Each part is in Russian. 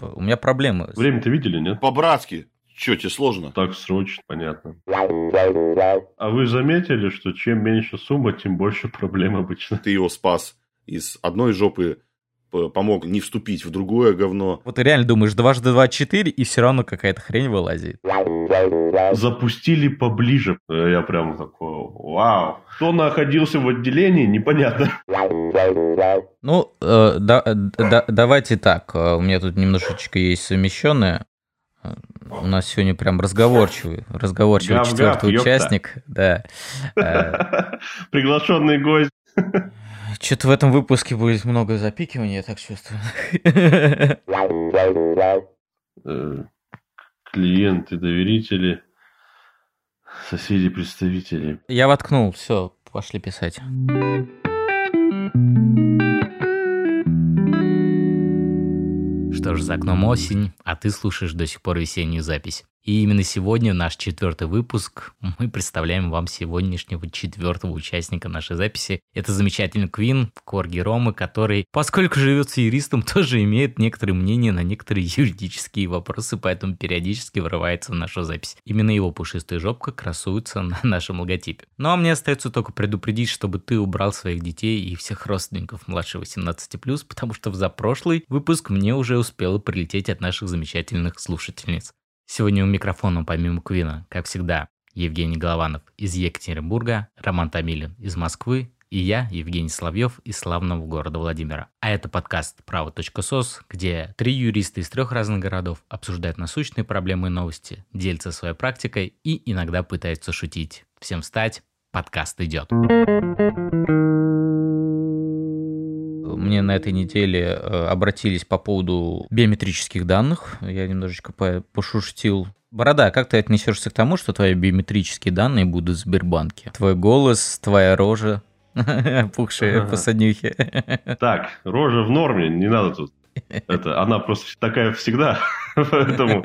У меня проблемы. Время-то видели, нет? По-братски. Че, тебе сложно? Так срочно, понятно. А вы заметили, что чем меньше сумма, тем больше проблем обычно? Ты его спас из одной жопы, помог не вступить в другое говно. Вот ты реально думаешь, дважды два четыре, и все равно какая-то хрень вылазит. Запустили поближе. Я прям такой, вау. Кто находился в отделении, непонятно. Ну, э, да, да, давайте так. Э, у меня тут немножечко есть совмещенное. У нас сегодня прям разговорчивый, разговорчивый гав, четвертый гав, участник. Да. Приглашенный гость. Что-то в этом выпуске будет много запикивания, я так чувствую. Э, клиенты, доверители, соседи, представители. Я воткнул, все, пошли писать. Что ж, за окном осень, а ты слушаешь до сих пор весеннюю запись. И именно сегодня, наш четвертый выпуск, мы представляем вам сегодняшнего четвертого участника нашей записи. Это замечательный Квин, Корги Ромы, который, поскольку живет с юристом, тоже имеет некоторые мнения на некоторые юридические вопросы, поэтому периодически врывается в нашу запись. Именно его пушистая жопка красуется на нашем логотипе. Ну а мне остается только предупредить, чтобы ты убрал своих детей и всех родственников младше 18+, потому что в запрошлый выпуск мне уже успело прилететь от наших замечательных слушательниц. Сегодня у микрофона, помимо Квина, как всегда, Евгений Голованов из Екатеринбурга, Роман Томилин из Москвы и я, Евгений Соловьев из славного города Владимира. А это подкаст «Право.сос», где три юриста из трех разных городов обсуждают насущные проблемы и новости, делятся своей практикой и иногда пытаются шутить. Всем встать, подкаст идет мне на этой неделе э, обратились по поводу биометрических данных. Я немножечко пошуштил. Борода, как ты отнесешься к тому, что твои биометрические данные будут в Сбербанке? Твой голос, твоя рожа, опухшая по саднюхе. Так, рожа в норме, не надо тут. Это, она просто такая всегда, поэтому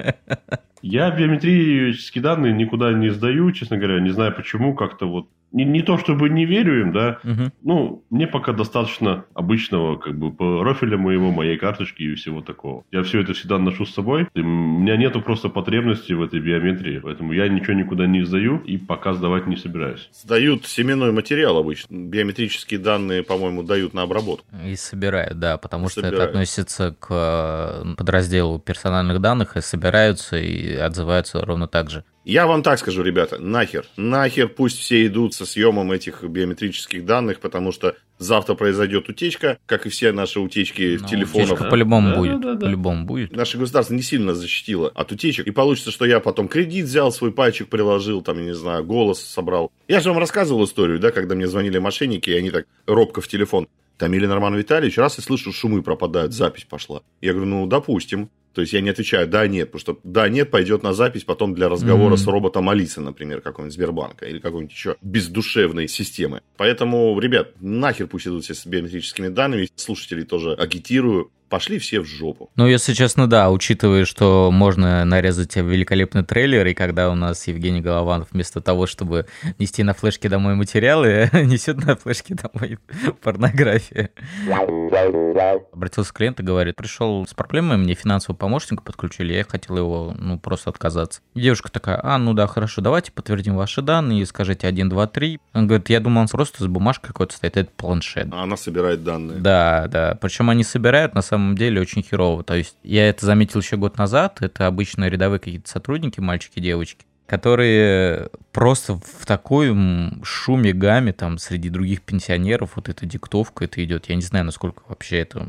я биометрические данные никуда не сдаю, честно говоря, не знаю почему, как-то вот не, не то чтобы не верю им, да, угу. ну, мне пока достаточно обычного, как бы, профиля моего, моей карточки и всего такого. Я все это всегда ношу с собой, и у меня нету просто потребности в этой биометрии, поэтому я ничего никуда не сдаю и пока сдавать не собираюсь. Сдают семенной материал обычно. Биометрические данные, по-моему, дают на обработку. И собирают, да, потому собирают. что это относится к э, подразделу персональных данных, и собираются и отзываются ровно так же. Я вам так скажу, ребята, нахер. Нахер пусть все идут со съемом этих биометрических данных, потому что завтра произойдет утечка, как и все наши утечки ну, телефонов. Утечка по-любому да, будет. Да, да, по-любому будет. Наше государство не сильно защитило от утечек. И получится, что я потом кредит взял, свой пальчик приложил, там, я не знаю, голос собрал. Я же вам рассказывал историю, да, когда мне звонили мошенники, и они так робко в телефон. Тамилин Роман Витальевич, раз я слышу, шумы пропадают, запись пошла. Я говорю, ну, допустим. То есть я не отвечаю да, нет, потому что да, нет пойдет на запись потом для разговора mm-hmm. с роботом Алисы, например, какого-нибудь Сбербанка или какой-нибудь еще бездушевной системы. Поэтому, ребят, нахер пусть идут все с биометрическими данными. Слушателей тоже агитирую пошли все в жопу. Ну, если честно, да, учитывая, что можно нарезать великолепный трейлер, и когда у нас Евгений Голованов вместо того, чтобы нести на флешке домой материалы, несет на флешке домой порнографию. Обратился клиент и говорит, пришел с проблемой, мне финансового помощника подключили, я хотел его, ну, просто отказаться. девушка такая, а, ну да, хорошо, давайте подтвердим ваши данные и скажите 1, 2, 3. Он говорит, я думал, он просто с бумажкой какой-то стоит, это планшет. А она собирает данные. Да, да, причем они собирают, на самом самом деле очень херово. То есть я это заметил еще год назад, это обычно рядовые какие-то сотрудники, мальчики, девочки, которые просто в такой шуме, гамме, там, среди других пенсионеров, вот эта диктовка, это идет. Я не знаю, насколько вообще это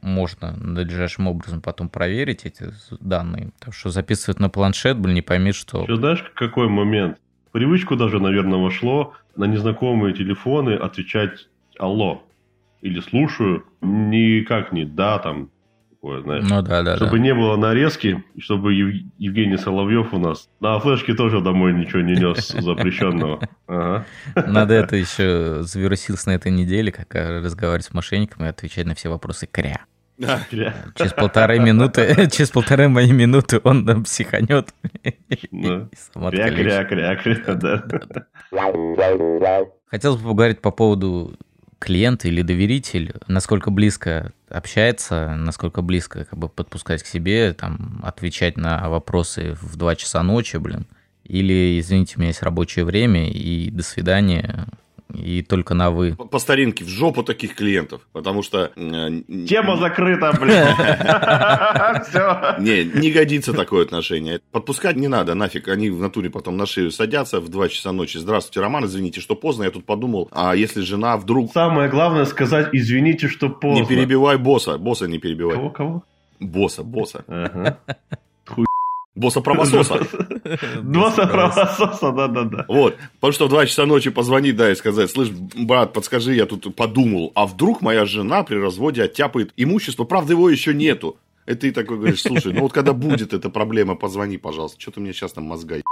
можно надлежащим образом потом проверить, эти данные. Потому что записывать на планшет, блин, не пойми, что... Еще знаешь, какой момент? Привычку даже, наверное, вошло на незнакомые телефоны отвечать «Алло» или слушаю, никак не да, там, такое, знаешь. Ну да, да. Чтобы да. не было нарезки, чтобы Ев... Евгений Соловьев у нас на флешке тоже домой ничего не нес запрещенного. Ага. Надо это еще завирусился на этой неделе, как разговаривать с мошенниками и отвечать на все вопросы кря. Через полторы минуты, через полторы мои минуты он нам психанет. Кря, кря, кря, кря, да. Хотелось бы поговорить по поводу клиент или доверитель, насколько близко общается, насколько близко как бы подпускать к себе, там, отвечать на вопросы в 2 часа ночи, блин, или, извините, у меня есть рабочее время, и до свидания, и только на вы. По старинке, в жопу таких клиентов, потому что... Э, Тема закрыта, блин. Не, не годится такое отношение. Подпускать не надо, нафиг. Они в натуре потом на шею садятся в 2 часа ночи. Здравствуйте, Роман, извините, что поздно. Я тут подумал, а если жена вдруг... Самое главное сказать, извините, что поздно. Не перебивай босса. Босса не перебивай. Кого, кого? Босса, босса. Хуй Босса правососа. Босса правососа, да-да-да. Вот, потому что в 2 часа ночи позвонить, да, и сказать, слышь, брат, подскажи, я тут подумал, а вдруг моя жена при разводе оттяпает имущество, правда, его еще нету. И ты такой говоришь, слушай, ну вот когда будет эта проблема, позвони, пожалуйста. Что-то мне сейчас там мозга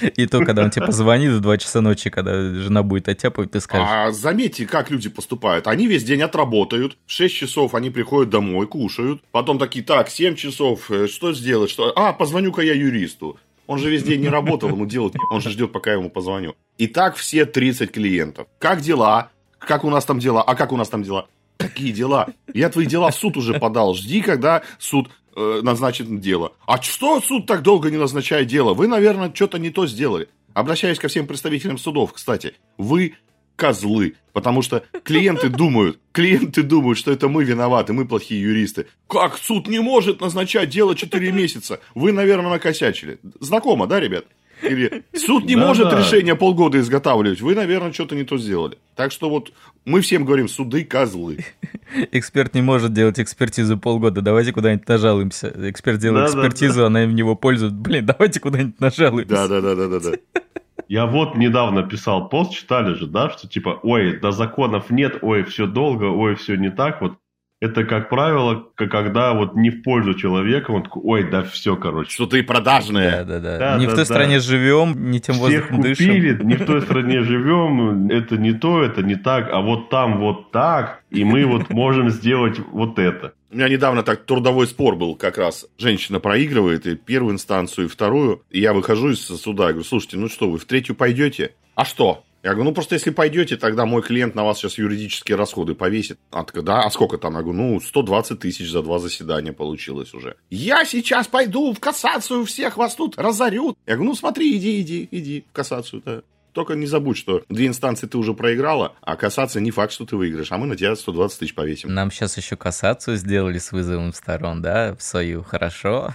и то, когда он тебе позвонит в 2 часа ночи, когда жена будет оттяпывать, ты скажешь. А заметьте, как люди поступают. Они весь день отработают, в 6 часов они приходят домой, кушают. Потом такие, так, 7 часов, э, что сделать? Что? А, позвоню-ка я юристу. Он же весь день не работал, ему делать, он же ждет, пока я ему позвоню. И так все 30 клиентов. Как дела? Как у нас там дела? А как у нас там дела? Какие дела? Я твои дела в суд уже подал. Жди, когда суд э, назначит дело. А что суд так долго не назначает дело? Вы, наверное, что-то не то сделали. Обращаюсь ко всем представителям судов, кстати. Вы козлы, потому что клиенты думают, клиенты думают, что это мы виноваты, мы плохие юристы. Как суд не может назначать дело 4 месяца? Вы, наверное, накосячили. Знакомо, да, ребят? Или суд не да, может да. решение полгода изготавливать. Вы, наверное, что-то не то сделали. Так что вот мы всем говорим, суды козлы. Эксперт не может делать экспертизу полгода. Давайте куда-нибудь нажалуемся. Эксперт делает да, экспертизу, да, да. она в него пользует. Блин, давайте куда-нибудь нажалуемся. Да, да, да, да, да, да. Я вот недавно писал пост, читали же, да, что типа, ой, до законов нет, ой, все долго, ой, все не так. Вот это, как правило, когда вот не в пользу человека, он такой, ой, да все, короче. Что ты продажное. Да, да, да. не да, в той да. стране живем, не тем Всех воздухом купили, дышим. не в той стране живем, это не то, это не так, а вот там вот так, и мы вот можем сделать вот это. У меня недавно так трудовой спор был как раз. Женщина проигрывает и первую инстанцию, и вторую. И я выхожу из суда и говорю, слушайте, ну что, вы в третью пойдете? А что? Я говорю, ну просто если пойдете, тогда мой клиент на вас сейчас юридические расходы повесит. А, да, а сколько там? Я говорю, ну 120 тысяч за два заседания получилось уже. Я сейчас пойду в кассацию, всех вас тут разорют. Я говорю, ну смотри, иди, иди, иди в кассацию. Да. Только не забудь, что две инстанции ты уже проиграла, а касаться не факт, что ты выиграешь, а мы на тебя 120 тысяч повесим. Нам сейчас еще кассацию сделали с вызовом сторон, да, в свою, хорошо?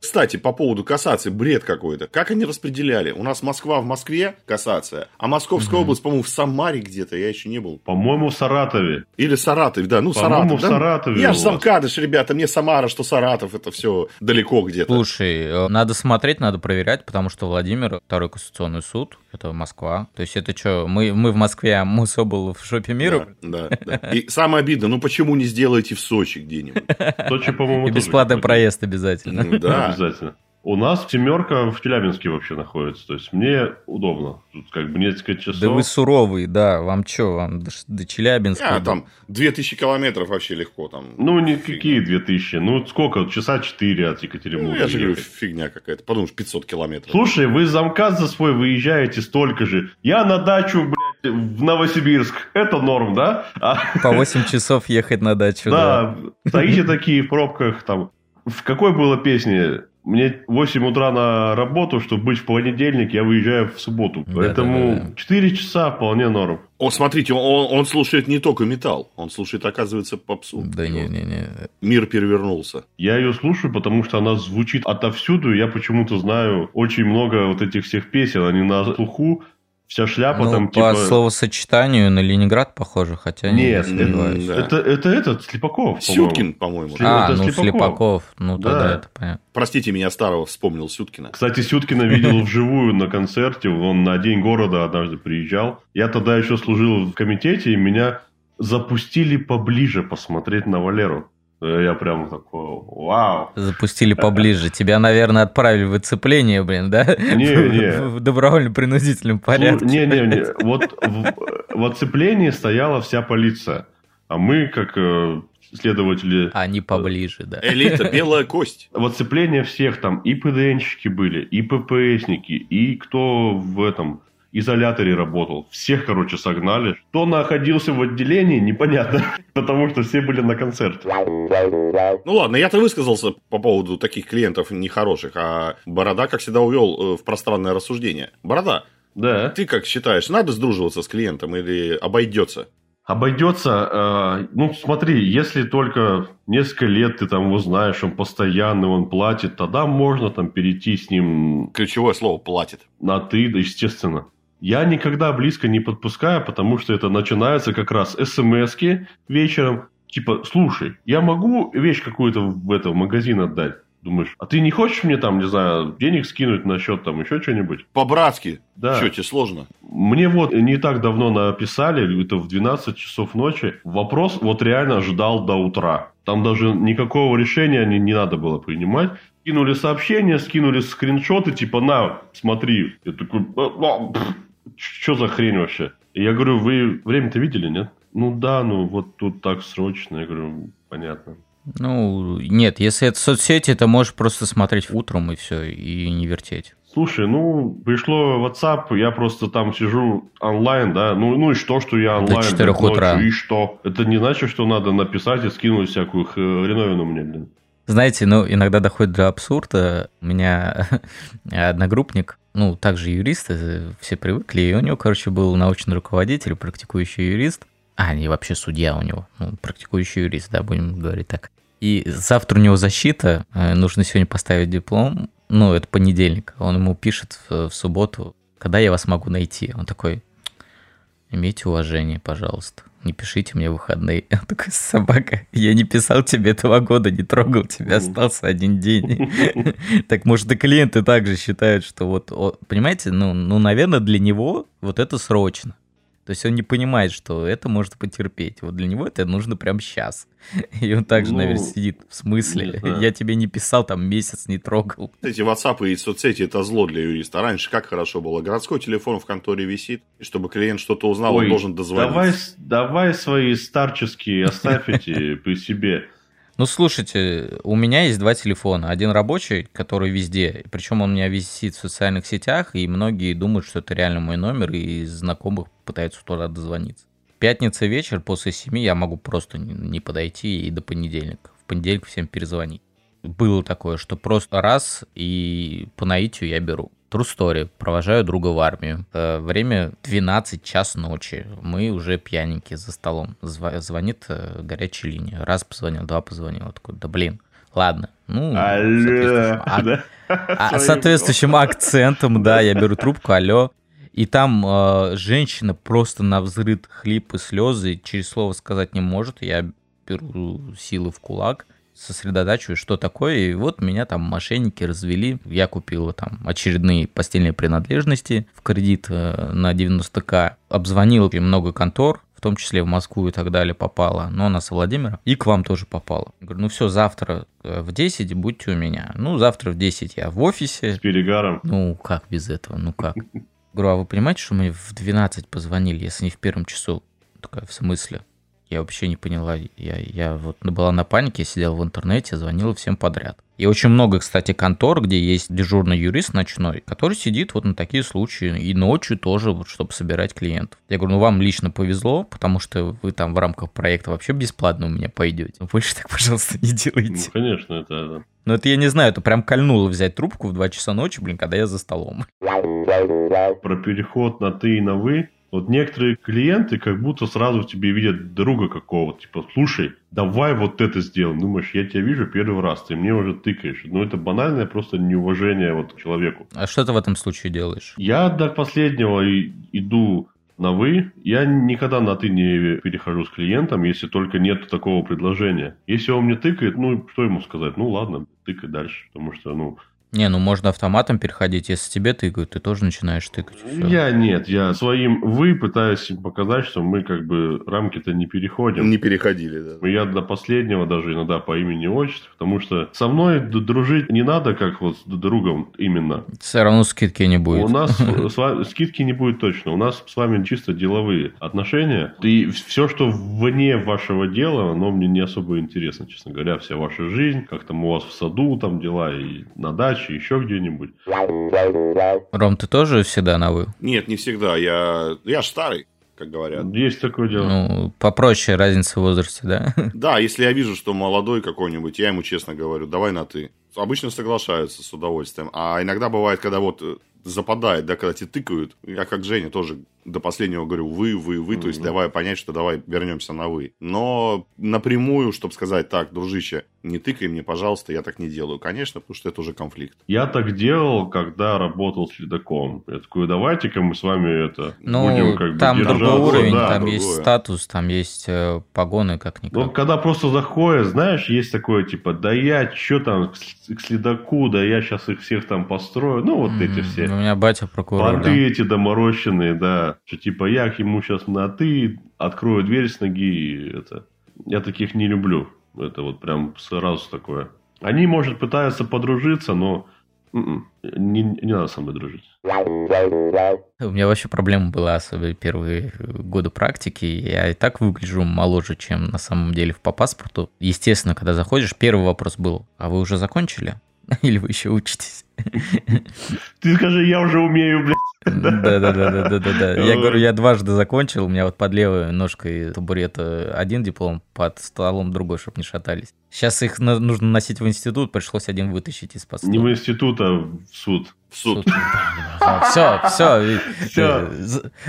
Кстати, по поводу кассации, бред какой-то. Как они распределяли? У нас Москва в Москве, кассация, а Московская область, по-моему, в Самаре где-то, я еще не был. По-моему, в Саратове. Или Саратов, да, ну Саратов. в Саратове. Я же замкадыш, ребята, мне Самара, что Саратов, это все далеко где-то. Слушай, э, надо смотреть, надо проверять, потому что Владимир, второй Конституционный суд, это Москва. То есть это что, мы, мы в Москве, а Мусо был в шопе мира? Да, да, да. И самое обидное, ну почему не сделаете в Сочи где-нибудь? Сочи, по-моему, И бесплатный проезд обязательно. Да. Обязательно. У нас семерка в Челябинске вообще находится. То есть мне удобно. Тут как бы несколько часов. Да вы суровый, да. Вам что, вам до, до Челябинска? А, там 2000 километров вообще легко. Там. Ну, никакие 2000. Ну, сколько? Часа 4 от Екатеринбурга. Ну, я же говорю, фигня какая-то. Подумаешь, 500 километров. Слушай, вы за МКАД за свой выезжаете столько же. Я на дачу, блядь, в Новосибирск. Это норм, да? А... По 8 часов ехать на дачу, да. Да, стоите такие в пробках там. В какой было песне? Мне 8 утра на работу, чтобы быть в понедельник, я выезжаю в субботу. Да, Поэтому да, да, да. 4 часа вполне норм. О, смотрите, он, он слушает не только металл, он слушает, оказывается, попсу. Да не-не-не. Мир перевернулся. Я ее слушаю, потому что она звучит отовсюду. Я почему-то знаю очень много вот этих всех песен, они на слуху вся шляпа ну, там по типа... словосочетанию на Ленинград похоже, хотя Нет, не это, да. это, это этот, Слепаков, Сюткин, по-моему. А, это ну Слепаков. Слепаков, ну да. тогда это понятно. Простите меня старого, вспомнил Сюткина. Кстати, Сюткина видел вживую на концерте, он на День города однажды приезжал. Я тогда еще служил в комитете, и меня запустили поближе посмотреть на Валеру. Я прям такой, вау. Запустили поближе. Тебя, наверное, отправили в оцепление, блин, да? Не, не. В добровольно-принудительном порядке. Не, не, не. Вот в, в оцеплении стояла вся полиция. А мы, как э, следователи... Они поближе, да. Элита, белая кость. В оцеплении всех там и ПДНщики были, и ППСники, и кто в этом изоляторе работал. Всех, короче, согнали. Кто находился в отделении, непонятно. Потому что все были на концерте. Ну ладно, я-то высказался по поводу таких клиентов нехороших, а Борода, как всегда, увел э, в пространное рассуждение. Борода, Да. ты как считаешь, надо сдруживаться с клиентом или обойдется? Обойдется, э, ну смотри, если только несколько лет ты там его знаешь, он постоянный, он платит, тогда можно там перейти с ним Ключевое слово платит. на ты, да, естественно. Я никогда близко не подпускаю, потому что это начинается как раз смс вечером. Типа, слушай, я могу вещь какую-то в это, в магазин отдать? Думаешь, а ты не хочешь мне там, не знаю, денег скинуть на счет там, еще что-нибудь? По-братски. Да. Что, тебе сложно? Мне вот не так давно написали, это в 12 часов ночи, вопрос вот реально ждал до утра. Там даже никакого решения не, не надо было принимать. Скинули сообщение, скинули скриншоты, типа, на, смотри. Я такой, что за хрень вообще? Я говорю, вы время-то видели, нет? Ну да, ну вот тут так срочно. Я говорю, понятно. Ну, нет, если это соцсети, то можешь просто смотреть утром и все, и не вертеть. Слушай, ну, пришло WhatsApp, я просто там сижу онлайн, да, ну, ну и что, что я онлайн? До 4 так ночью, утра. И что? Это не значит, что надо написать и скинуть всякую хреновину мне, блин. Знаете, ну, иногда доходит до абсурда. У меня одногруппник, ну, также юрист, э, все привыкли, и у него, короче, был научный руководитель, практикующий юрист. А, не, вообще судья у него, ну, практикующий юрист, да, будем говорить так. И завтра у него защита, э, нужно сегодня поставить диплом, ну, это понедельник. Он ему пишет в, в субботу, когда я вас могу найти. Он такой, имейте уважение, пожалуйста. Не пишите мне выходные. Я такой, собака, я не писал тебе два года, не трогал тебя, остался один день. Так может и клиенты также считают, что вот, понимаете, ну, ну, наверное, для него вот это срочно. То есть он не понимает, что это может потерпеть. Вот для него это нужно прямо сейчас. И он также, Ну, наверное, сидит. В смысле? Я тебе не писал, там месяц не трогал. Эти WhatsApp и соцсети это зло для юриста. Раньше как хорошо было. Городской телефон в конторе висит, и чтобы клиент что-то узнал, он Ой, должен дозвониться. Давай, давай свои старческие оставь эти при себе. Ну, слушайте, у меня есть два телефона. Один рабочий, который везде, причем он у меня висит в социальных сетях, и многие думают, что это реально мой номер, и из знакомых пытаются туда дозвониться. Пятница вечер, после семи я могу просто не- подойти и до понедельника. В понедельник всем перезвонить. Было такое, что просто раз и по наитию я беру. True story. Провожаю друга в армию. Э, Время 12 час ночи. Мы уже пьяненькие за столом. Зва- Звонит э, горячая линия. Раз позвонил, два позвонил. Я такой, да блин, ладно. Ну, соответствующим ак- Да. а, соответствующим акцентом, да, я беру трубку, алло. И там э, женщина просто на взрыв хлип и слезы, через слово сказать не может. Я беру силы в кулак, сосредотачиваюсь, что такое. И вот меня там мошенники развели. Я купил там очередные постельные принадлежности в кредит э, на 90к. Обзвонил много контор, в том числе в Москву и так далее попала, но она со Владимира, и к вам тоже попала. Говорю, ну все, завтра э, в 10 будьте у меня. Ну, завтра в 10 я в офисе. С перегаром. Ну, как без этого, ну как? Говорю, а вы понимаете, что мы в 12 позвонили, если не в первом часу? Такая, в смысле? Я вообще не поняла. Я, я вот была на панике, сидела в интернете, звонила всем подряд. И очень много, кстати, контор, где есть дежурный юрист ночной, который сидит вот на такие случаи и ночью тоже, вот, чтобы собирать клиентов. Я говорю, ну вам лично повезло, потому что вы там в рамках проекта вообще бесплатно у меня пойдете. Больше так, пожалуйста, не Ну, делайте. конечно, это... Но это я не знаю, это прям кольнуло взять трубку в 2 часа ночи, блин, когда я за столом. Про переход на ты и на вы. Вот некоторые клиенты как будто сразу в тебе видят друга какого-то. Типа, слушай, давай вот это сделаем. Думаешь, я тебя вижу первый раз, ты мне уже тыкаешь. Ну, это банальное просто неуважение вот к человеку. А что ты в этом случае делаешь? Я до последнего иду на вы. Я никогда на ты не перехожу с клиентом, если только нет такого предложения. Если он мне тыкает, ну, что ему сказать? Ну, ладно, тыкай дальше. Потому что, ну, Не, ну можно автоматом переходить. Если тебе тыкают, ты тоже начинаешь тыкать. Всё. я нет, я своим вы пытаюсь им показать, что мы как бы рамки-то не переходим. Не переходили, да. Я до последнего даже иногда по имени отчеству, потому что со мной дружить не надо, как вот с другом именно. Все равно скидки не будет. У нас с вами- скидки не будет точно. У нас с вами чисто деловые отношения. И все, что вне вашего дела, оно мне не особо интересно, честно говоря. Вся ваша жизнь, как там у вас в саду там дела и на даче, даче, еще где-нибудь. Ром, ты тоже всегда на «вы»? Нет, не всегда. Я, я ж старый, как говорят. Есть такое дело. Ну, попроще разница в возрасте, да? Да, если я вижу, что молодой какой-нибудь, я ему честно говорю, давай на «ты». Обычно соглашаются с удовольствием. А иногда бывает, когда вот западает, да, когда тебе тыкают. Я как Женя тоже до последнего говорю вы, вы, вы, то есть давай понять, что давай вернемся на вы. Но напрямую, чтобы сказать так, дружище, не тыкай мне, пожалуйста, я так не делаю. Конечно, потому что это уже конфликт. Я так делал, когда работал с ледоком. Я такой, давайте-ка мы с вами это Ну, будем как бы там другой держаться». уровень, Да. там другое. есть статус, там есть э, погоны, как Ну, когда просто заходят, знаешь, есть такое, типа, да я что там, к к следаку, да я сейчас их всех там построю. Ну, вот эти Мгм. все. У меня батя прокурор, да. Понты эти доморощенные, да. Что типа я к ему сейчас на ты, открою дверь с ноги и это. Я таких не люблю. Это вот прям сразу такое. Они, может, пытаются подружиться, но м-м, не, не надо со мной дружить. У меня вообще проблема была, особенно первые годы практики. Я и так выгляжу моложе, чем на самом деле по паспорту. Естественно, когда заходишь, первый вопрос был, а вы уже закончили? Или вы еще учитесь? Ты скажи, я уже умею, блядь. Да-да-да-да-да-да. Я говорю, я дважды закончил, у меня вот под левой ножкой табурета один диплом, под столом другой, чтобы не шатались. Сейчас их на- нужно носить в институт, пришлось один вытащить из-под Не в институт, а в суд. В суд. Все, все, Всё.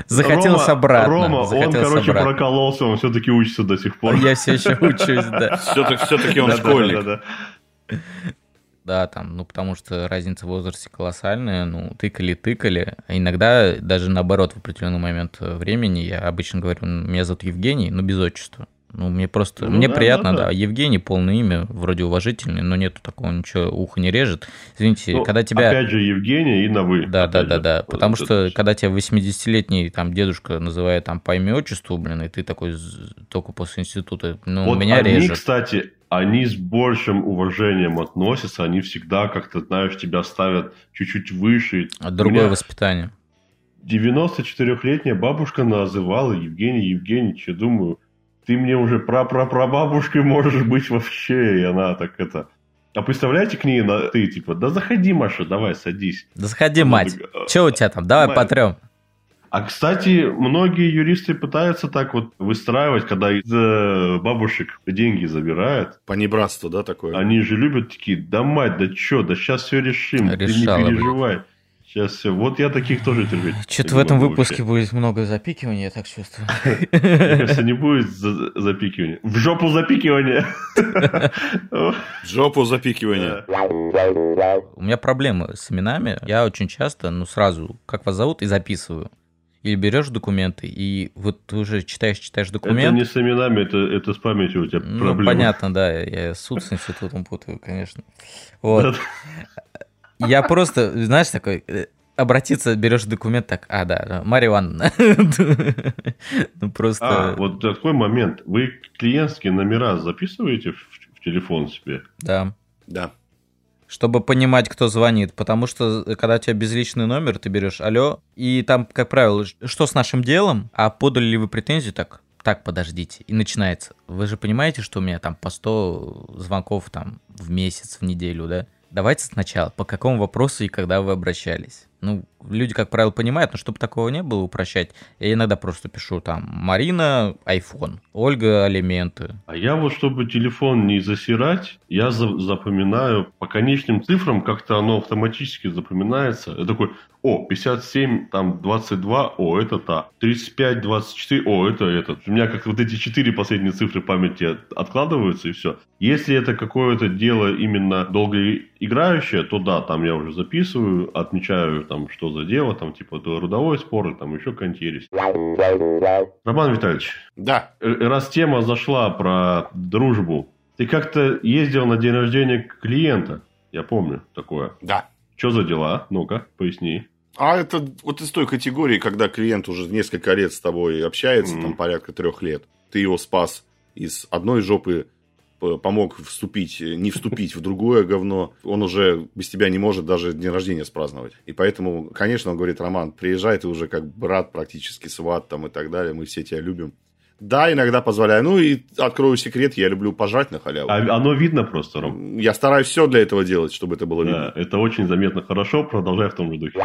захотелось Рома- обратно. Рома, он, короче, прокололся, он все-таки учится до сих пор. Я все еще учусь, да. Все-таки, он школьник. Да, там, ну, потому что разница в возрасте колоссальная, ну, тыкали-тыкали. А иногда даже наоборот в определенный момент э, времени, я обычно говорю, «М, меня зовут Евгений, но без отчества. Ну, мне просто, Ну мне да, приятно, да, да, да. Евгений, полное имя, вроде уважительный, но нету такого, ничего, ухо не режет. Извините, Ну, когда тебя... Опять же, Евгений и на вы. Да, да, да, да. Вот Потому это что всё. когда тебя 80-летний там дедушка называет там по имя отчеству, блин, и ты такой только после института, ну, Вот меня они, режет. кстати, они с большим уважением относятся, они всегда как-то, знаешь, тебя ставят чуть-чуть выше. А Другое меня- воспитание. 94-летняя бабушка называла Евгений Евгеньевич. Я думаю, ты мне уже прапрапрабабушкой можешь быть вообще. И она так это... А представляете к ней на ты, типа, да заходи, Маша, давай, садись. Да заходи, Она мать. такая, Че у тебя там? Давай Мать. потрем. А, кстати, многие юристы пытаются так вот выстраивать, когда из э, бабушек деньги забирают. Понебратство, да, такое? Они же любят такие, да мать, да чё, да сейчас все решим, Решала, ты не блин. Сейчас все. Вот я таких тоже терпеть. Что-то в этом выпуске вообще. будет много запикивания, я так чувствую. Мне кажется, не будет за- запикивания. В жопу запикивания. В жопу запикивание. У меня проблемы с именами. Я очень часто, ну, сразу, как вас зовут, и записываю. Или берешь документы, и вот ты уже читаешь, читаешь Это документ. не с именами, это, это с памятью у тебя Ну, проблемы. понятно, да, я суд с институтом путаю, конечно. Вот. Я просто, знаешь, такой, э, обратиться, берешь документ, так, а, да, Марья Ивановна. Ну, А, просто, вот такой момент. Вы клиентские номера записываете в, в телефон себе? да. Да. Чтобы понимать, кто звонит. Потому что, э, когда у тебя безличный номер, ты берешь алло, и там, как правило, что с нашим делом, а подали ли вы претензию, так, так, подождите. И начинается. Вы же понимаете, что у меня там по 100 звонков там в месяц, в неделю, да? Давайте сначала, по какому вопросу и когда вы обращались. Ну, люди, как правило, понимают, но чтобы такого не было, упрощать, я иногда просто пишу там Марина, iPhone, Ольга, алименты. А я вот, чтобы телефон не засирать, я за- запоминаю по конечным цифрам, как-то оно автоматически запоминается. Я такой, о, 57, там 22, о, это та. 35, 24, о, это этот. У меня как вот эти четыре последние цифры памяти от- откладываются, и все. Если это какое-то дело именно долгоиграющее, то да, там я уже записываю, отмечаю там, что за дело, там, типа, трудовой спор, там еще какая-нибудь ересь. Роман Витальевич, Да. Э, раз тема зашла про дружбу, ты как-то ездил на день рождения клиента, я помню такое. Да. Что за дела? Ну-ка, поясни. А это вот из той категории, когда клиент уже несколько лет с тобой общается, Мгм. там порядка трех лет. Ты его спас из одной жопы, помог вступить, не вступить в другое говно. Он уже без тебя не может даже день рождения спраздновать. И поэтому, конечно, он говорит, Роман, приезжай, ты уже как брат практически, сват там и так далее, мы все тебя любим. Да, иногда позволяю. Ну и открою секрет, я люблю пожать на халяву. А оно видно просто, Ром. Я стараюсь все для этого делать, чтобы это было видно. Да, это очень заметно хорошо, продолжай в том же духе.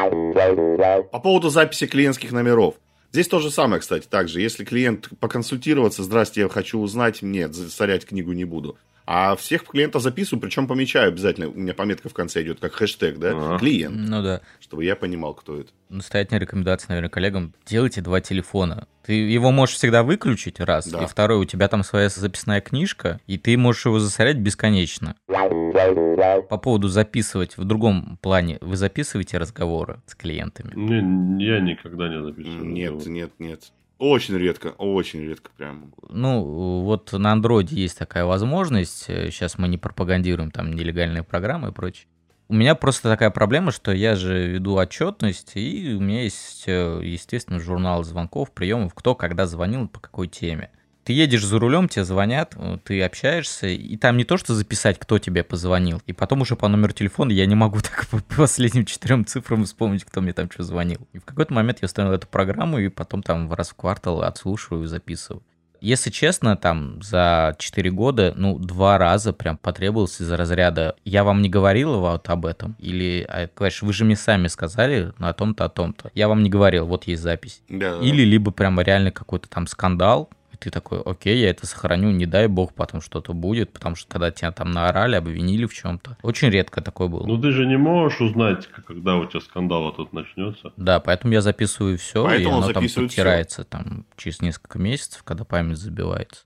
По поводу записи клиентских номеров. Здесь то же самое, кстати, также. Если клиент поконсультироваться, здрасте, я хочу узнать, нет, засорять книгу не буду. А всех клиентов записываю, причем помечаю обязательно. У меня пометка в конце идет, как хэштег, да? Ага. Клиент. Ну да. Чтобы я понимал, кто это. Настоятельная рекомендация, наверное, коллегам. Делайте два телефона. Ты его можешь всегда выключить, раз. Да. И второй, у тебя там своя записная книжка, и ты можешь его засорять бесконечно. По поводу записывать в другом плане. Вы записываете разговоры с клиентами? Не, я никогда не записываю. Нет, нет, нет. Очень редко, очень редко прям. Ну, вот на андроиде есть такая возможность. Сейчас мы не пропагандируем там нелегальные программы и прочее. У меня просто такая проблема, что я же веду отчетность, и у меня есть, э, естественно, журнал звонков, приемов, кто когда звонил, по какой теме. Ты едешь за рулем, тебе звонят, э, ты общаешься, и там не то, что записать, кто тебе позвонил, и потом уже по номеру телефона я не могу так по последним четырем цифрам вспомнить, кто мне там что звонил. И в какой-то момент я установил эту программу, и потом там раз в квартал отслушиваю и записываю. Если честно, там за 4 года, ну, два раза прям потребовалось из-за разряда «я вам не говорил вот об этом» или а, говоришь «вы же мне сами сказали о том-то, о том-то». Я вам не говорил, вот есть запись. Да. Или либо прямо реально какой-то там скандал, ты такой, окей, я это сохраню, не дай бог потом что-то будет, потому что когда тебя там наорали, обвинили в чем-то. Очень редко такое было. Ну ты же не можешь узнать, когда у тебя скандал этот начнется. Да, поэтому я записываю все, и Поэтому оно там подтирается там через несколько месяцев, когда память забивается.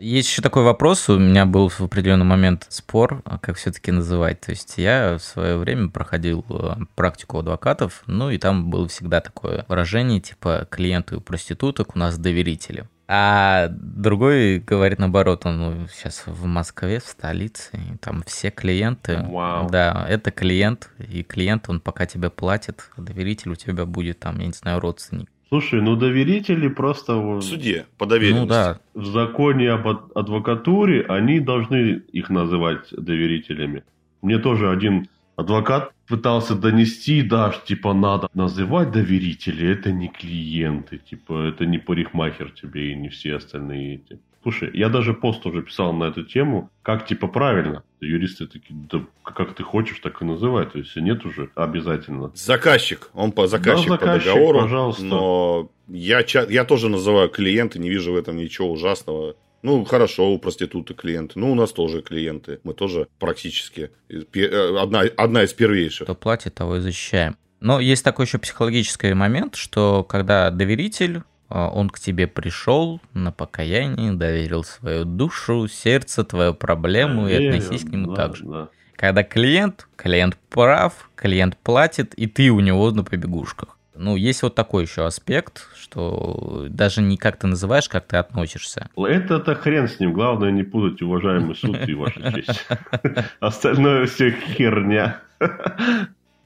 Есть еще такой вопрос, у меня был в определенный момент спор, а как все-таки называть. То есть я в свое время проходил э, практику адвокатов, ну и там было всегда такое выражение, типа клиенты у проституток у нас доверители. А другой говорит наоборот, он ну, сейчас в Москве, в столице, и там все клиенты. Вау. Да, это клиент, и клиент, он пока тебе платит, а доверитель у тебя будет там, я не знаю, родственник. Слушай, ну доверители просто В вот суде, по доверенности. Ну да, в законе об ад- адвокатуре они должны их называть доверителями. Мне тоже один адвокат пытался донести, да, типа надо называть доверителей, это не клиенты, типа это не парикмахер тебе и не все остальные эти. Слушай, я даже пост уже писал на эту тему, как типа правильно. Юристы такие, да как ты хочешь, так и называй. То есть нет уже обязательно. Заказчик, он по заказчик, Да, заказчик, по договору, пожалуйста. но я, я тоже называю клиенты, не вижу в этом ничего ужасного. Ну, хорошо, у проституты клиенты. Ну, у нас тоже клиенты. Мы тоже практически пе- э, одна, одна из первейших. кто платит, того и защищаем. Но есть такой еще психологический момент, что когда доверитель, а, он к тебе пришел на покаяние, доверил свою душу, сердце, твою проблему и Доверие, относись к нему да, так же. да. Когда клиент, клиент прав, клиент платит, и ты у него на побегушках. Ну, есть вот такой еще аспект, что даже не как ты называешь, как ты относишься. Это-то хрен с ним. Главное не путать уважаемый суд и ваша честь. Остальное все херня.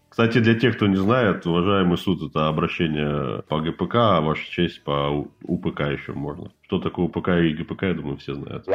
Кстати, для тех, кто не знает, уважаемый суд – это обращение по ГПК, а ваша честь по УПК еще можно. Что такое УПК и ГПК, я думаю, все знают.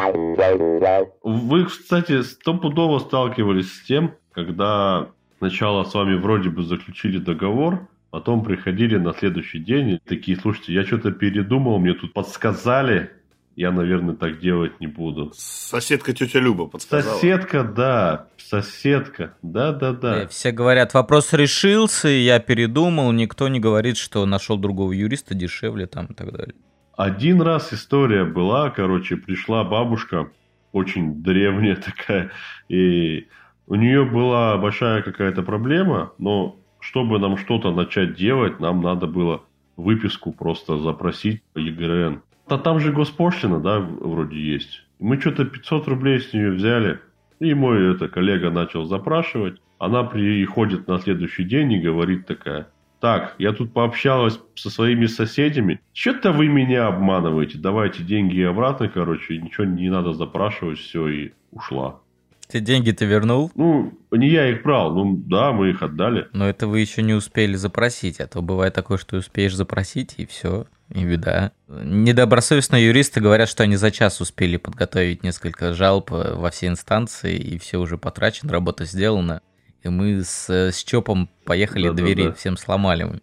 Вы, кстати, стопудово сталкивались с тем, когда сначала с вами вроде бы заключили договор, потом приходили на следующий день и такие, слушайте, я что-то передумал, мне тут подсказали, я, наверное, так делать не буду. Соседка тетя Люба подсказала. Соседка, да, соседка, да-да-да. Э, Все говорят, вопрос решился, я передумал, никто не говорит, что нашел другого юриста дешевле там и так далее. Один раз история была, короче, пришла бабушка, очень древняя такая, и у нее была большая какая-то проблема, но чтобы нам что-то начать делать, нам надо было выписку просто запросить по ЕГРН. А там же госпошлина, да, вроде есть. Мы что-то 500 рублей с нее взяли, и мой это, коллега начал запрашивать. Она приходит на следующий день и говорит такая, так, я тут пообщалась со своими соседями. Что-то вы меня обманываете. Давайте деньги обратно, короче. Ничего не надо запрашивать, все, и ушла. Ты деньги ты вернул, Ну, не я их брал. Ну, да, мы их отдали. но это вы еще не успели запросить, а то бывает такое, что успеешь запросить, и все, и беда. Недобросовестные юристы говорят, что они за час успели подготовить несколько жалоб э, во все инстанции, и все уже потрачено, работа сделана. И мы с, э, с ЧОПом поехали Да-да-да. двери всем сломали.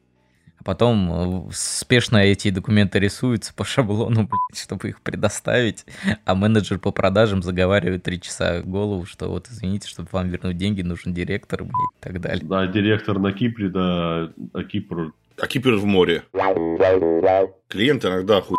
А потом э, спешно эти документы рисуются по шаблону, блядь, чтобы их предоставить, а менеджер по продажам заговаривает три часа голову, что вот извините, чтобы вам вернуть деньги, нужен директор, блядь, и так далее. Да, директор на Кипре, да, а Кипр... А Кипр в море. Клиент иногда хуй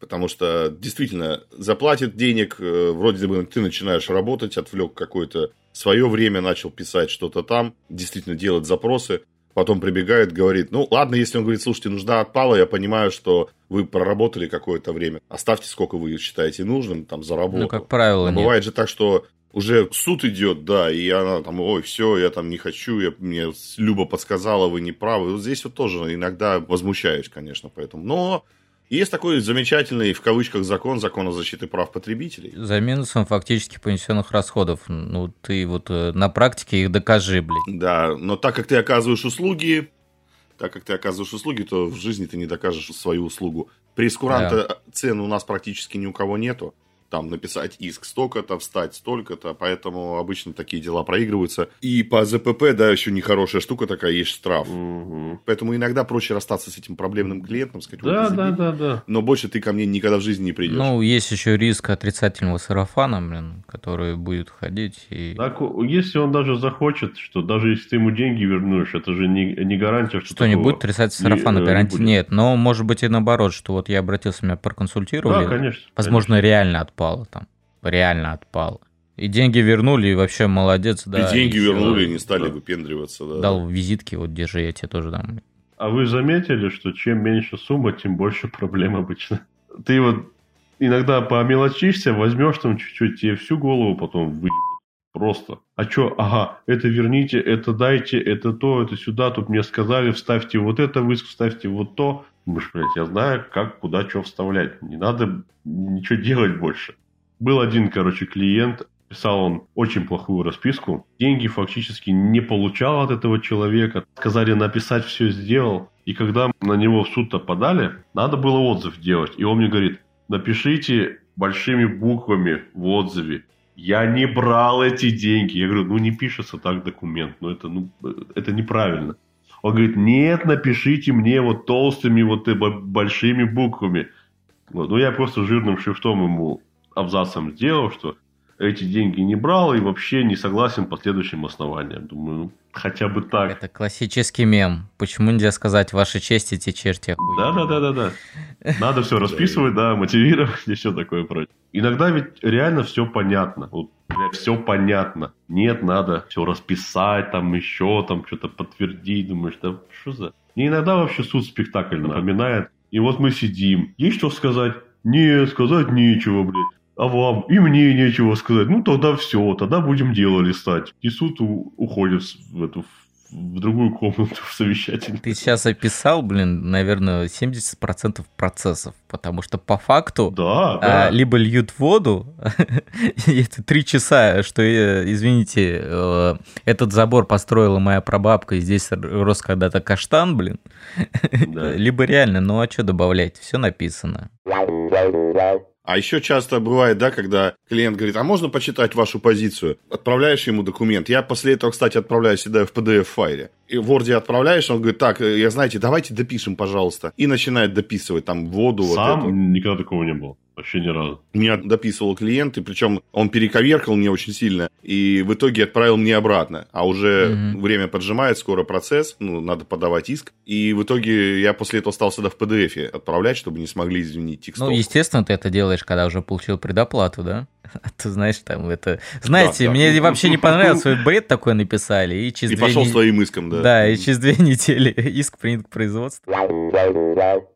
Потому что действительно заплатит денег, э, вроде бы ты начинаешь работать, отвлек какое-то свое время, начал писать что-то там, действительно делать запросы, потом прибегает, говорит, ну ладно, если он говорит, слушайте, нужда отпала, я понимаю, что вы проработали какое-то время, оставьте сколько вы считаете нужным там за работу. Ну, как правило, Но бывает же так, что уже суд идет, да, и она там, ой, все, я там не хочу, я, мне Люба подсказала, вы не правы. Вот здесь вот тоже иногда возмущаюсь, конечно, поэтому. Но есть такой замечательный, в кавычках, закон, закон о защите прав потребителей. За минусом фактически понесенных расходов. Ну, ты вот э, на практике их докажи, блядь. Да, но так как ты оказываешь услуги, так как ты оказываешь услуги, то в жизни ты не докажешь свою услугу. Прескуранта да. цен у нас практически ни у кого нету там написать иск столько-то, встать столько-то, поэтому обычно такие дела проигрываются. И по ЗПП, да, еще нехорошая штука такая, есть штраф. Угу. Поэтому иногда проще расстаться с этим проблемным клиентом, сказать, да, вот, да, да, да. Но больше ты ко мне никогда в жизни не придешь. Ну, есть еще риск отрицательного сарафана, блин, который будет ходить. И... Так, если он даже захочет, что даже если ты ему деньги вернешь, это же не, не гарантия, что Что не будет отрицательного сарафана, не, гарантии не нет. Но может быть и наоборот, что вот я обратился, меня проконсультировали. Да, конечно. Возможно, конечно. реально от отпало там. Реально отпало. И деньги вернули, и вообще молодец, да. И деньги и вернули, и не стали да. выпендриваться, да. Дал визитки, вот держи, я тебе тоже дам. А вы заметили, что чем меньше сумма, тем больше проблем обычно? Ты вот иногда помелочишься, возьмешь там чуть-чуть, тебе всю голову потом выебут. Просто. А что, ага, это верните, это дайте, это то, это сюда, тут мне сказали, вставьте вот это в вставьте вот то. Думаешь, блядь, я знаю, как, куда, что вставлять. Не надо ничего делать больше. Был один, короче, клиент, писал он очень плохую расписку. Деньги фактически не получал от этого человека. Сказали написать, все сделал. И когда на него в суд-то подали, надо было отзыв делать. И он мне говорит, напишите большими буквами в отзыве. Я не брал эти деньги. Я говорю, ну не пишется так документ. Ну это, ну, это неправильно. Он говорит, нет, напишите мне вот толстыми, вот большими буквами. Вот. Ну, я просто жирным шрифтом ему абзацем сделал, что эти деньги не брал и вообще не согласен по следующим основаниям. Думаю, ну, хотя бы так. Это классический мем. Почему нельзя сказать ваша честь эти черти Да, да, да, да, да. Надо все расписывать, да, мотивировать и все такое прочее. Иногда ведь реально все понятно. Вот все понятно. Нет, надо все расписать, там еще там что-то подтвердить. Думаешь, да что за... Мне иногда вообще суд спектакль напоминает. И вот мы сидим. Есть что сказать? Не, сказать нечего, блядь. А вам? И мне нечего сказать. Ну, тогда все, тогда будем дело листать. И суд уходит в эту в другую комнату в совещательную. Ты сейчас описал, блин, наверное, 70% процессов, потому что по факту да, а, да. либо льют воду, это три часа, что, э, извините, э, этот забор построила моя прабабка, и здесь рос когда-то каштан, блин, да. либо реально, ну а что добавлять, все написано. А еще часто бывает, да, когда клиент говорит, а можно почитать вашу позицию? Отправляешь ему документ. Я после этого, кстате, отправляю всегда в PDF-файле. И в Word отправляешь, он говорит, так, э, я знаете, давайте допишем, пожалуйста. И начинает дописывать там воду. Сам вот никогда такого не было. Вообще ни разу. Меня дописывал клиент, и причем он перековеркал мне очень сильно, и в итоге отправил мне обратно. А уже mm-hmm. время поджимает, скоро процесс, ну, надо подавать иск. И в итоге я после этого стал сюда в PDF отправлять, чтобы не смогли изменить текст. Ну, естественно, ты это делаешь, когда уже получил предоплату, да? А ты знаешь, там это... Знаете, да, мне да. вообще не понравился, свой бред такой написали, и через И пошел не... своим иском, да. Да, и через две недели иск принят к производству.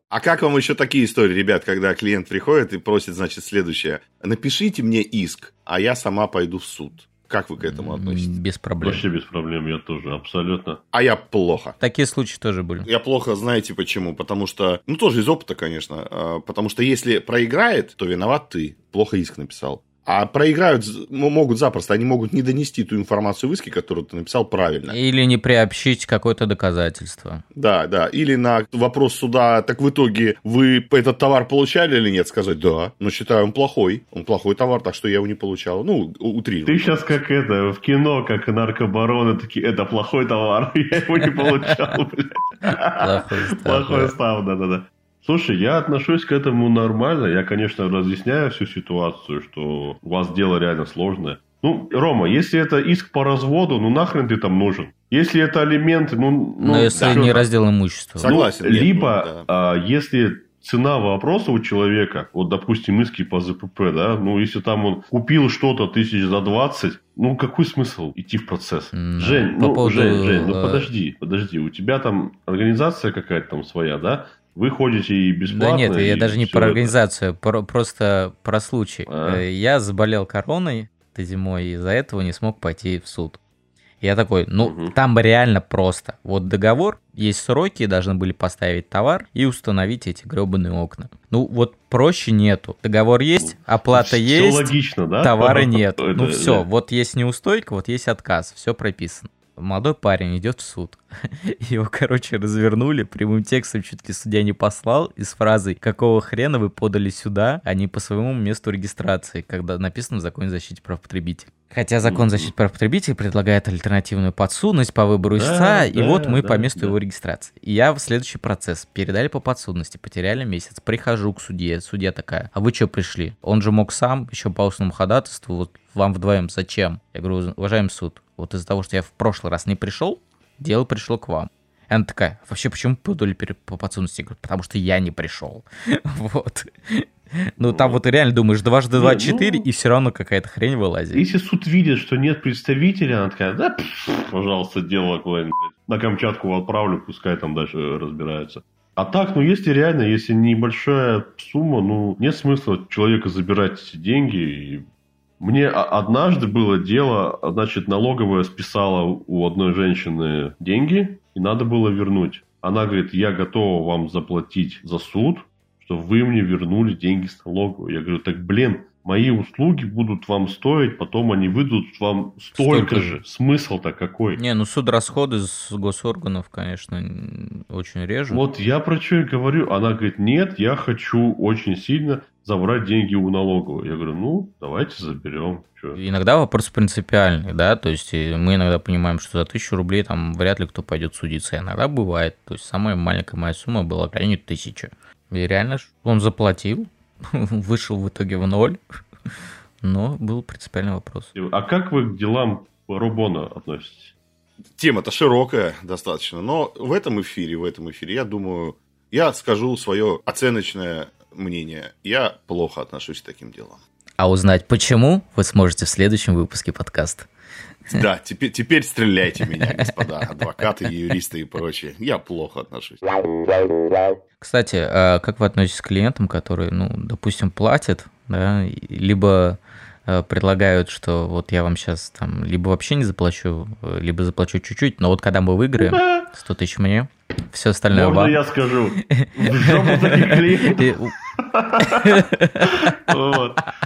А как вам еще такие истории, ребят, когда клиент приходит и просит, значит, следующее. Напишите мне иск, а я сама пойду в суд. Как вы к этому относитесь? Без проблем. Вообще без проблем, я тоже, абсолютно. А я плохо. Такие случаи тоже были. Я плохо, знаете почему? Потому что, ну тоже из опыта, конечно, а, потому что если проиграет, то виноват ты, плохо иск написал. А проиграют могут запросто, они могут не донести ту информацию в иске, которую ты написал правильно. Или не приобщить какое-то доказательство. Да, да. Или на вопрос суда, так в итоге вы этот товар получали или нет, сказать, да, но считаю, он плохой. Он плохой товар, так что я его не получал. Ну, утрирую. Ты сейчас как это, в кино, как наркобароны такие, это плохой товар, я его не получал, блядь. Плохой став, да-да-да. Слушай, я отношусь к этому нормально. Я, конечно, разъясняю всю ситуацию, что у вас дело реально сложное. Ну, Рома, если это иск по разводу, ну нахрен ты там нужен? Если это алименты, ну... ну Но если да, не раздел имущества. Согласен. Ну, нет, либо, ну, да. а, если цена вопроса у человека, вот, допустим, иски по ЗПП, да, ну, если там он купил что-то тысяч за 20, ну, какой смысл идти в процесс? Mm, Жень, по ну, поводу... Жень, Жень, ну, э, подожди, подожди, у тебя там организация какая-то там своя, да? Вы ходите и бесплатно. Да нет, я даже не про организацию, про, просто про случай. А? Э, я заболел короной этой зимой, и из-за этого не смог пойти в суд. Я такой, ну, угу. там реально просто. Вот договор, есть сроки, должны были поставить товар и установить эти гребаные окна. Ну, вот проще нету. Договор есть, оплата все есть, логично, да? товара нет. Ну, все, вот есть неустойка, вот есть отказ, все прописано молодой парень идет в суд. Его, короче, развернули, прямым текстом чуть ли судья не послал, и с фразой «Какого хрена вы подали сюда, а не по своему месту регистрации», когда написано в законе о защите прав потребителей. Хотя закон о защите прав потребителей предлагает альтернативную подсудность по выбору истца, да, и да, вот мы да, по месту да. его регистрации. И я в следующий процесс. Передали по подсудности, потеряли месяц. Прихожу к судье, судья такая, а вы что пришли? Он же мог сам, еще по устному ходатайству, вот вам вдвоем зачем? Я говорю, уважаемый суд, вот из-за того, что я в прошлый раз не пришел, дело пришло к вам. И она такая, вообще, почему подали по подсудности? Я говорю, потому что я не пришел. вот. Ну, там вот ты реально думаешь, дважды два четыре, и все равно какая-то хрень вылазит. Если суд видит, что нет представителя, она такая, да, пожалуйста, дело куда-нибудь. На Камчатку отправлю, пускай там дальше разбираются. А так, ну, если реально, если небольшая сумма, ну, нет смысла человека забирать эти деньги и мне однажды было дело, значит, налоговая списала у одной женщины деньги, и надо было вернуть. Она говорит, я готова вам заплатить за суд, что вы мне вернули деньги с налоговой. Я говорю, так, блин, мои услуги будут вам стоить, потом они выйдут вам столько, столько же. Смысл-то какой? Не, ну суд расходы с госорганов, конечно, очень режут. Вот я про что и говорю. Она говорит, нет, я хочу очень сильно забрать деньги у налоговой. Я говорю, ну, давайте заберем. Чё? Иногда вопрос принципиальный, да, то есть э, мы иногда понимаем, что за тысячу рублей там вряд ли кто пойдет судиться. Иногда бывает, то есть самая маленькая моя сумма была районе тысячи. И реально он заплатил, вышел в итоге в ноль, но был принципиальный вопрос. А как вы к делам Рубона относитесь? Тема-то широкая достаточно, но в этом эфире, в этом эфире, я думаю, я скажу свое оценочное мнение. Я плохо отношусь к таким делам. А узнать почему вы сможете в следующем выпуске подкаста. Да, теперь, теперь стреляйте меня, господа, адвокаты, юристы и прочее. Я плохо отношусь. Кстати, а как вы относитесь к клиентам, которые, ну, допустим, платят, да, либо предлагают, что вот я вам сейчас там либо вообще не заплачу, либо заплачу чуть-чуть, но вот когда мы выиграем, 100 тысяч мне, все остальное Можно вам. я скажу? В жопу таких клиентов.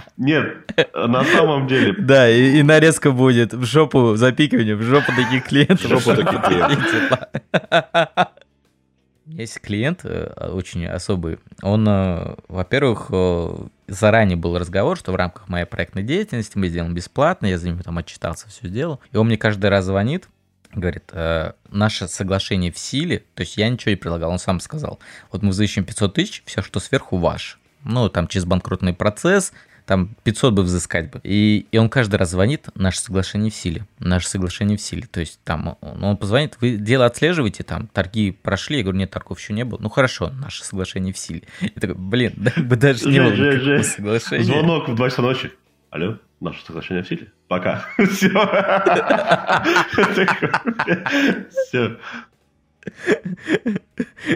Нет, на самом деле. Да, и, и нарезка будет в жопу запикивание, в жопу таких клиентов. В жопу таких клиентов. Есть клиент э, очень особый. Он, э, во-первых, э, заранее был разговор, что в рамках моей проектной деятельности мы сделаем бесплатно, я за ним там отчитался, все сделал. И он мне каждый раз звонит, говорит, наше соглашение в силе, то есть я ничего не предлагал, он сам сказал, вот мы взыщем 500 тысяч, все, что сверху, ваш. Ну, там через банкротный процесс, там 500 бы взыскать бы. И, и он каждый раз звонит, наше соглашение в силе, наше соглашение в силе. То есть там он, он позвонит, вы дело отслеживаете, там торги прошли, я говорю, нет, торгов еще не было. Ну хорошо, наше соглашение в силе. Я такой, блин, да, бы даже не было соглашения. Звонок в 2 часа ночи. Алло, наше соглашение в силе? Пока. Все. Все.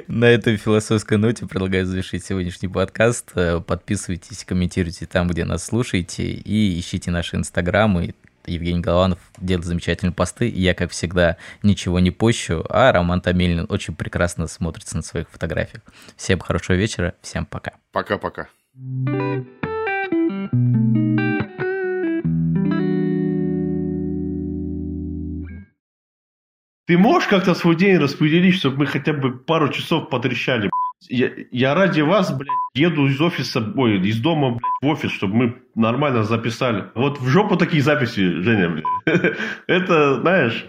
На этой философской ноте предлагаю завершить сегодняшний подкаст. Подписывайтесь, комментируйте там, где нас слушаете, и ищите наши инстаграмы. Евгений Голованов делает замечательные посты. Я, как всегда, ничего не пощу, а Роман Тамелин очень прекрасно смотрится на своих фотографиях. Всем хорошего вечера, всем пока. Пока-пока. Ты можешь как-то свой день распределить, чтобы мы хотя бы пару часов потрещали, я, я ради вас, блядь, еду из офиса, ой, из дома, блядь, в офис, чтобы мы нормально записали. Вот в жопу такие записи, Женя, блядь. Это, знаешь,